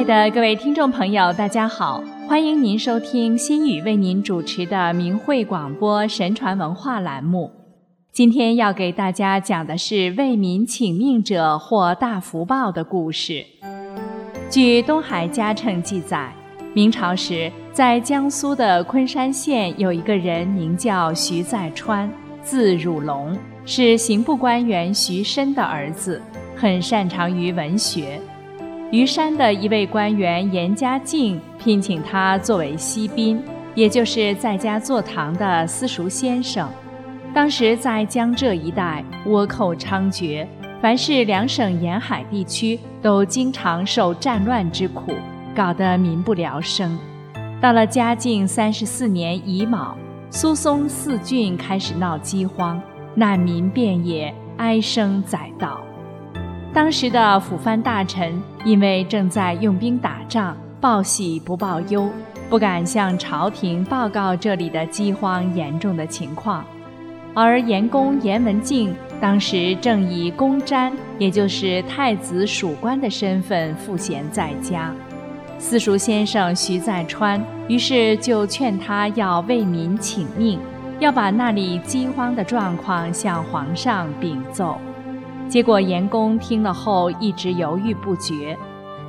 爱的各位听众朋友，大家好！欢迎您收听心宇为您主持的明慧广播神传文化栏目。今天要给大家讲的是为民请命者获大福报的故事。据《东海家称》记载，明朝时在江苏的昆山县有一个人名叫徐在川，字汝龙，是刑部官员徐申的儿子，很擅长于文学。虞山的一位官员严家敬聘请他作为西宾，也就是在家坐堂的私塾先生。当时在江浙一带倭寇猖獗，凡是两省沿海地区都经常受战乱之苦，搞得民不聊生。到了嘉靖三十四年乙卯，苏松四郡开始闹饥荒，难民遍野，哀声载道。当时的辅藩大臣因为正在用兵打仗，报喜不报忧，不敢向朝廷报告这里的饥荒严重的情况。而严公严文敬当时正以公瞻，也就是太子属官的身份赋闲在家。私塾先生徐在川于是就劝他要为民请命，要把那里饥荒的状况向皇上禀奏。结果严公听了后一直犹豫不决，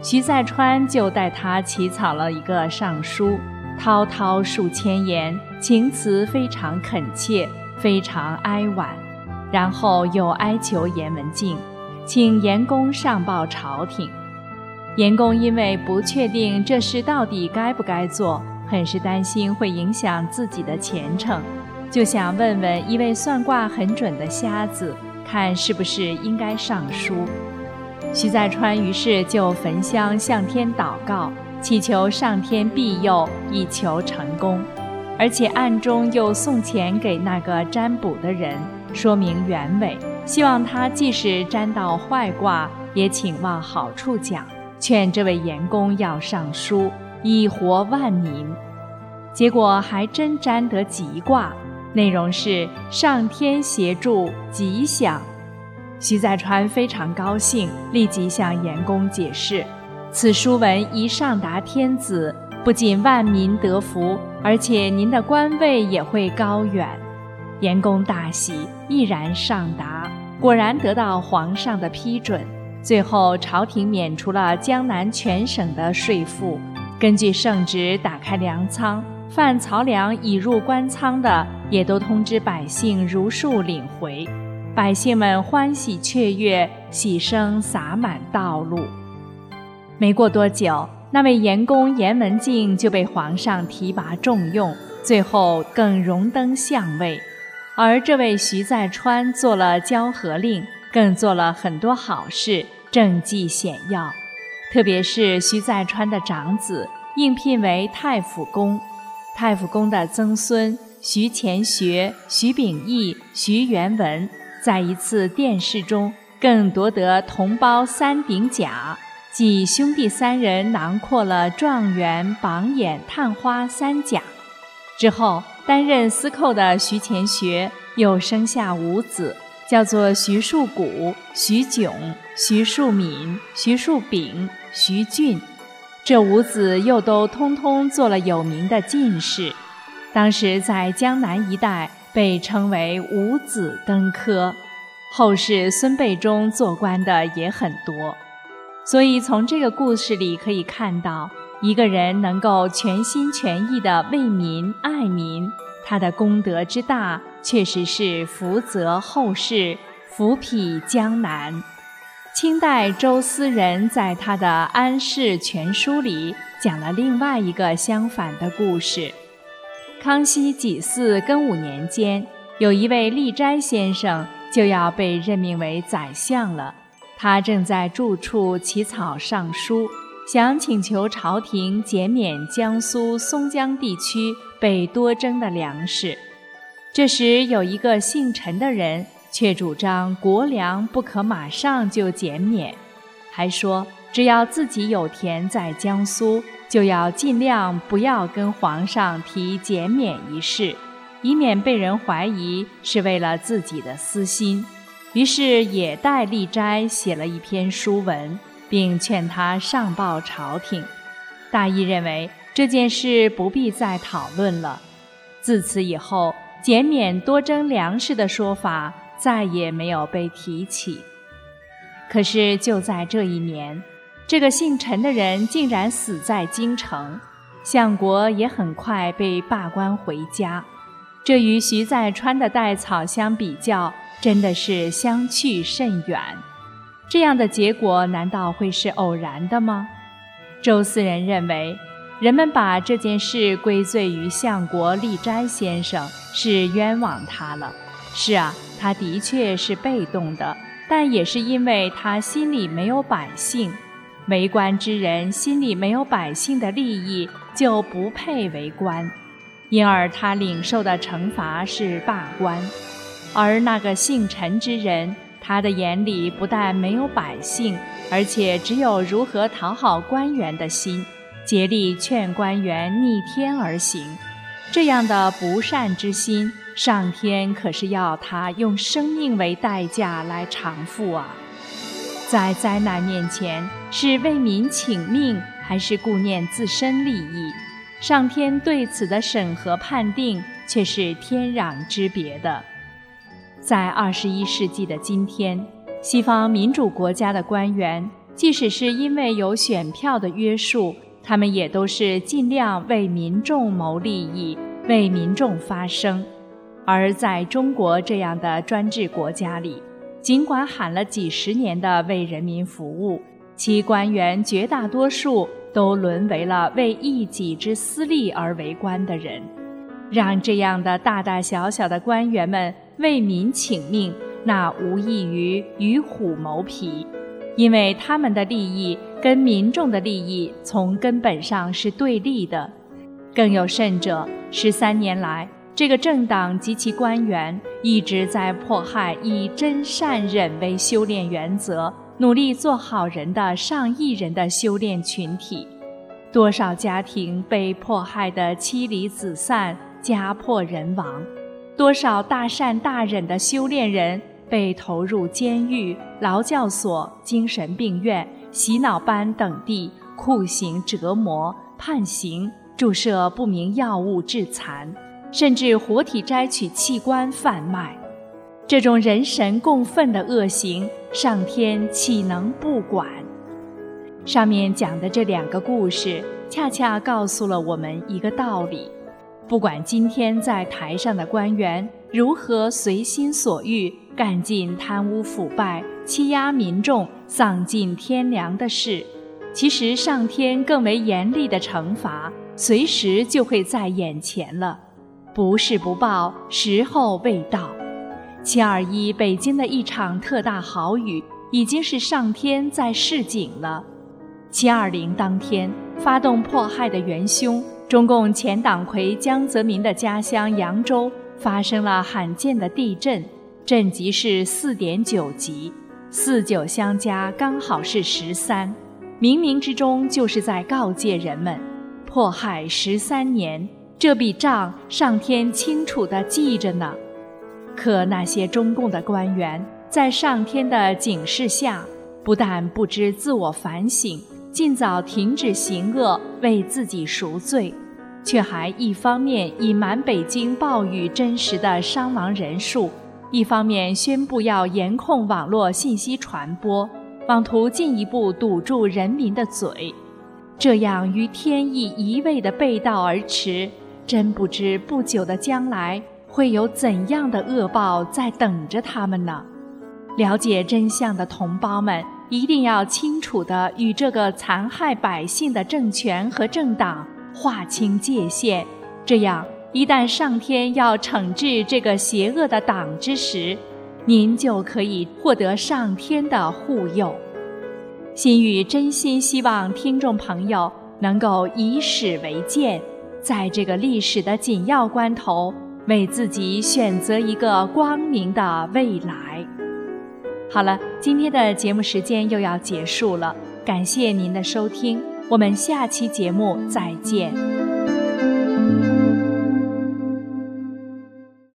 徐再川就带他起草了一个上书，滔滔数千言，情辞非常恳切，非常哀婉，然后又哀求严文敬，请严公上报朝廷。严公因为不确定这事到底该不该做，很是担心会影响自己的前程，就想问问一位算卦很准的瞎子。看是不是应该上书？徐再川于是就焚香向天祷告，祈求上天庇佑，以求成功。而且暗中又送钱给那个占卜的人，说明原委，希望他即使占到坏卦，也请往好处讲，劝这位严公要上书，以活万民。结果还真占得吉卦。内容是上天协助吉祥，徐载川非常高兴，立即向严公解释：此书文一上达天子，不仅万民得福，而且您的官位也会高远。严公大喜，毅然上达，果然得到皇上的批准。最后，朝廷免除了江南全省的税赋，根据圣旨打开粮仓。犯漕粮已入官仓的，也都通知百姓如数领回。百姓们欢喜雀跃，喜声洒满道路。没过多久，那位严公严文敬就被皇上提拔重用，最后更荣登相位。而这位徐再川做了交河令，更做了很多好事，政绩显耀。特别是徐再川的长子应聘为太府公。太傅公的曾孙徐乾学、徐秉义、徐元文，在一次殿试中更夺得同胞三顶甲，即兄弟三人囊括了状元、榜眼、探花三甲。之后担任司寇的徐乾学又生下五子，叫做徐树谷、徐炯、徐树敏、徐树炳、徐俊。这五子又都通通做了有名的进士，当时在江南一带被称为五子登科。后世孙辈中做官的也很多，所以从这个故事里可以看到，一个人能够全心全意地为民爱民，他的功德之大，确实是福泽后世，福庇江南。清代周思仁在他的《安世全书》里讲了另外一个相反的故事。康熙己巳庚午年间，有一位立斋先生就要被任命为宰相了。他正在住处起草上书，想请求朝廷减免江苏松江地区被多征的粮食。这时，有一个姓陈的人。却主张国粮不可马上就减免，还说只要自己有田在江苏，就要尽量不要跟皇上提减免一事，以免被人怀疑是为了自己的私心。于是也代立斋写了一篇书文，并劝他上报朝廷。大意认为这件事不必再讨论了。自此以后，减免多征粮食的说法再也没有被提起。可是就在这一年，这个姓陈的人竟然死在京城，相国也很快被罢官回家。这与徐在川的代草相比较，真的是相去甚远。这样的结果难道会是偶然的吗？周思人认为，人们把这件事归罪于相国立斋先生，是冤枉他了。是啊，他的确是被动的，但也是因为他心里没有百姓。为官之人心里没有百姓的利益，就不配为官，因而他领受的惩罚是罢官。而那个姓陈之人。他的眼里不但没有百姓，而且只有如何讨好官员的心，竭力劝官员逆天而行。这样的不善之心，上天可是要他用生命为代价来偿付啊！在灾难面前，是为民请命，还是顾念自身利益？上天对此的审核判定，却是天壤之别的。在二十一世纪的今天，西方民主国家的官员，即使是因为有选票的约束，他们也都是尽量为民众谋利益，为民众发声。而在中国这样的专制国家里，尽管喊了几十年的为人民服务，其官员绝大多数都沦为了为一己之私利而为官的人，让这样的大大小小的官员们。为民请命，那无异于与虎谋皮，因为他们的利益跟民众的利益从根本上是对立的。更有甚者，十三年来，这个政党及其官员一直在迫害以真善忍为修炼原则、努力做好人的上亿人的修炼群体。多少家庭被迫害得妻离子散、家破人亡。多少大善大忍的修炼人被投入监狱、劳教所、精神病院、洗脑班等地酷刑折磨、判刑、注射不明药物致残，甚至活体摘取器官贩卖。这种人神共愤的恶行，上天岂能不管？上面讲的这两个故事，恰恰告诉了我们一个道理。不管今天在台上的官员如何随心所欲干尽贪污腐败、欺压民众、丧尽天良的事，其实上天更为严厉的惩罚随时就会在眼前了。不是不报，时候未到。七二一北京的一场特大豪雨，已经是上天在示警了。七二零当天发动迫害的元凶。中共前党魁江泽民的家乡扬州发生了罕见的地震，震级是四点九级，四九相加刚好是十三，冥冥之中就是在告诫人们：迫害十三年，这笔账上天清楚地记着呢。可那些中共的官员在上天的警示下，不但不知自我反省。尽早停止行恶，为自己赎罪，却还一方面隐瞒北京暴雨真实的伤亡人数，一方面宣布要严控网络信息传播，妄图进一步堵住人民的嘴。这样与天意一味的背道而驰，真不知不久的将来会有怎样的恶报在等着他们呢？了解真相的同胞们。一定要清楚地与这个残害百姓的政权和政党划清界限，这样一旦上天要惩治这个邪恶的党之时，您就可以获得上天的护佑。心语真心希望听众朋友能够以史为鉴，在这个历史的紧要关头，为自己选择一个光明的未来。好了，今天的节目时间又要结束了，感谢您的收听，我们下期节目再见。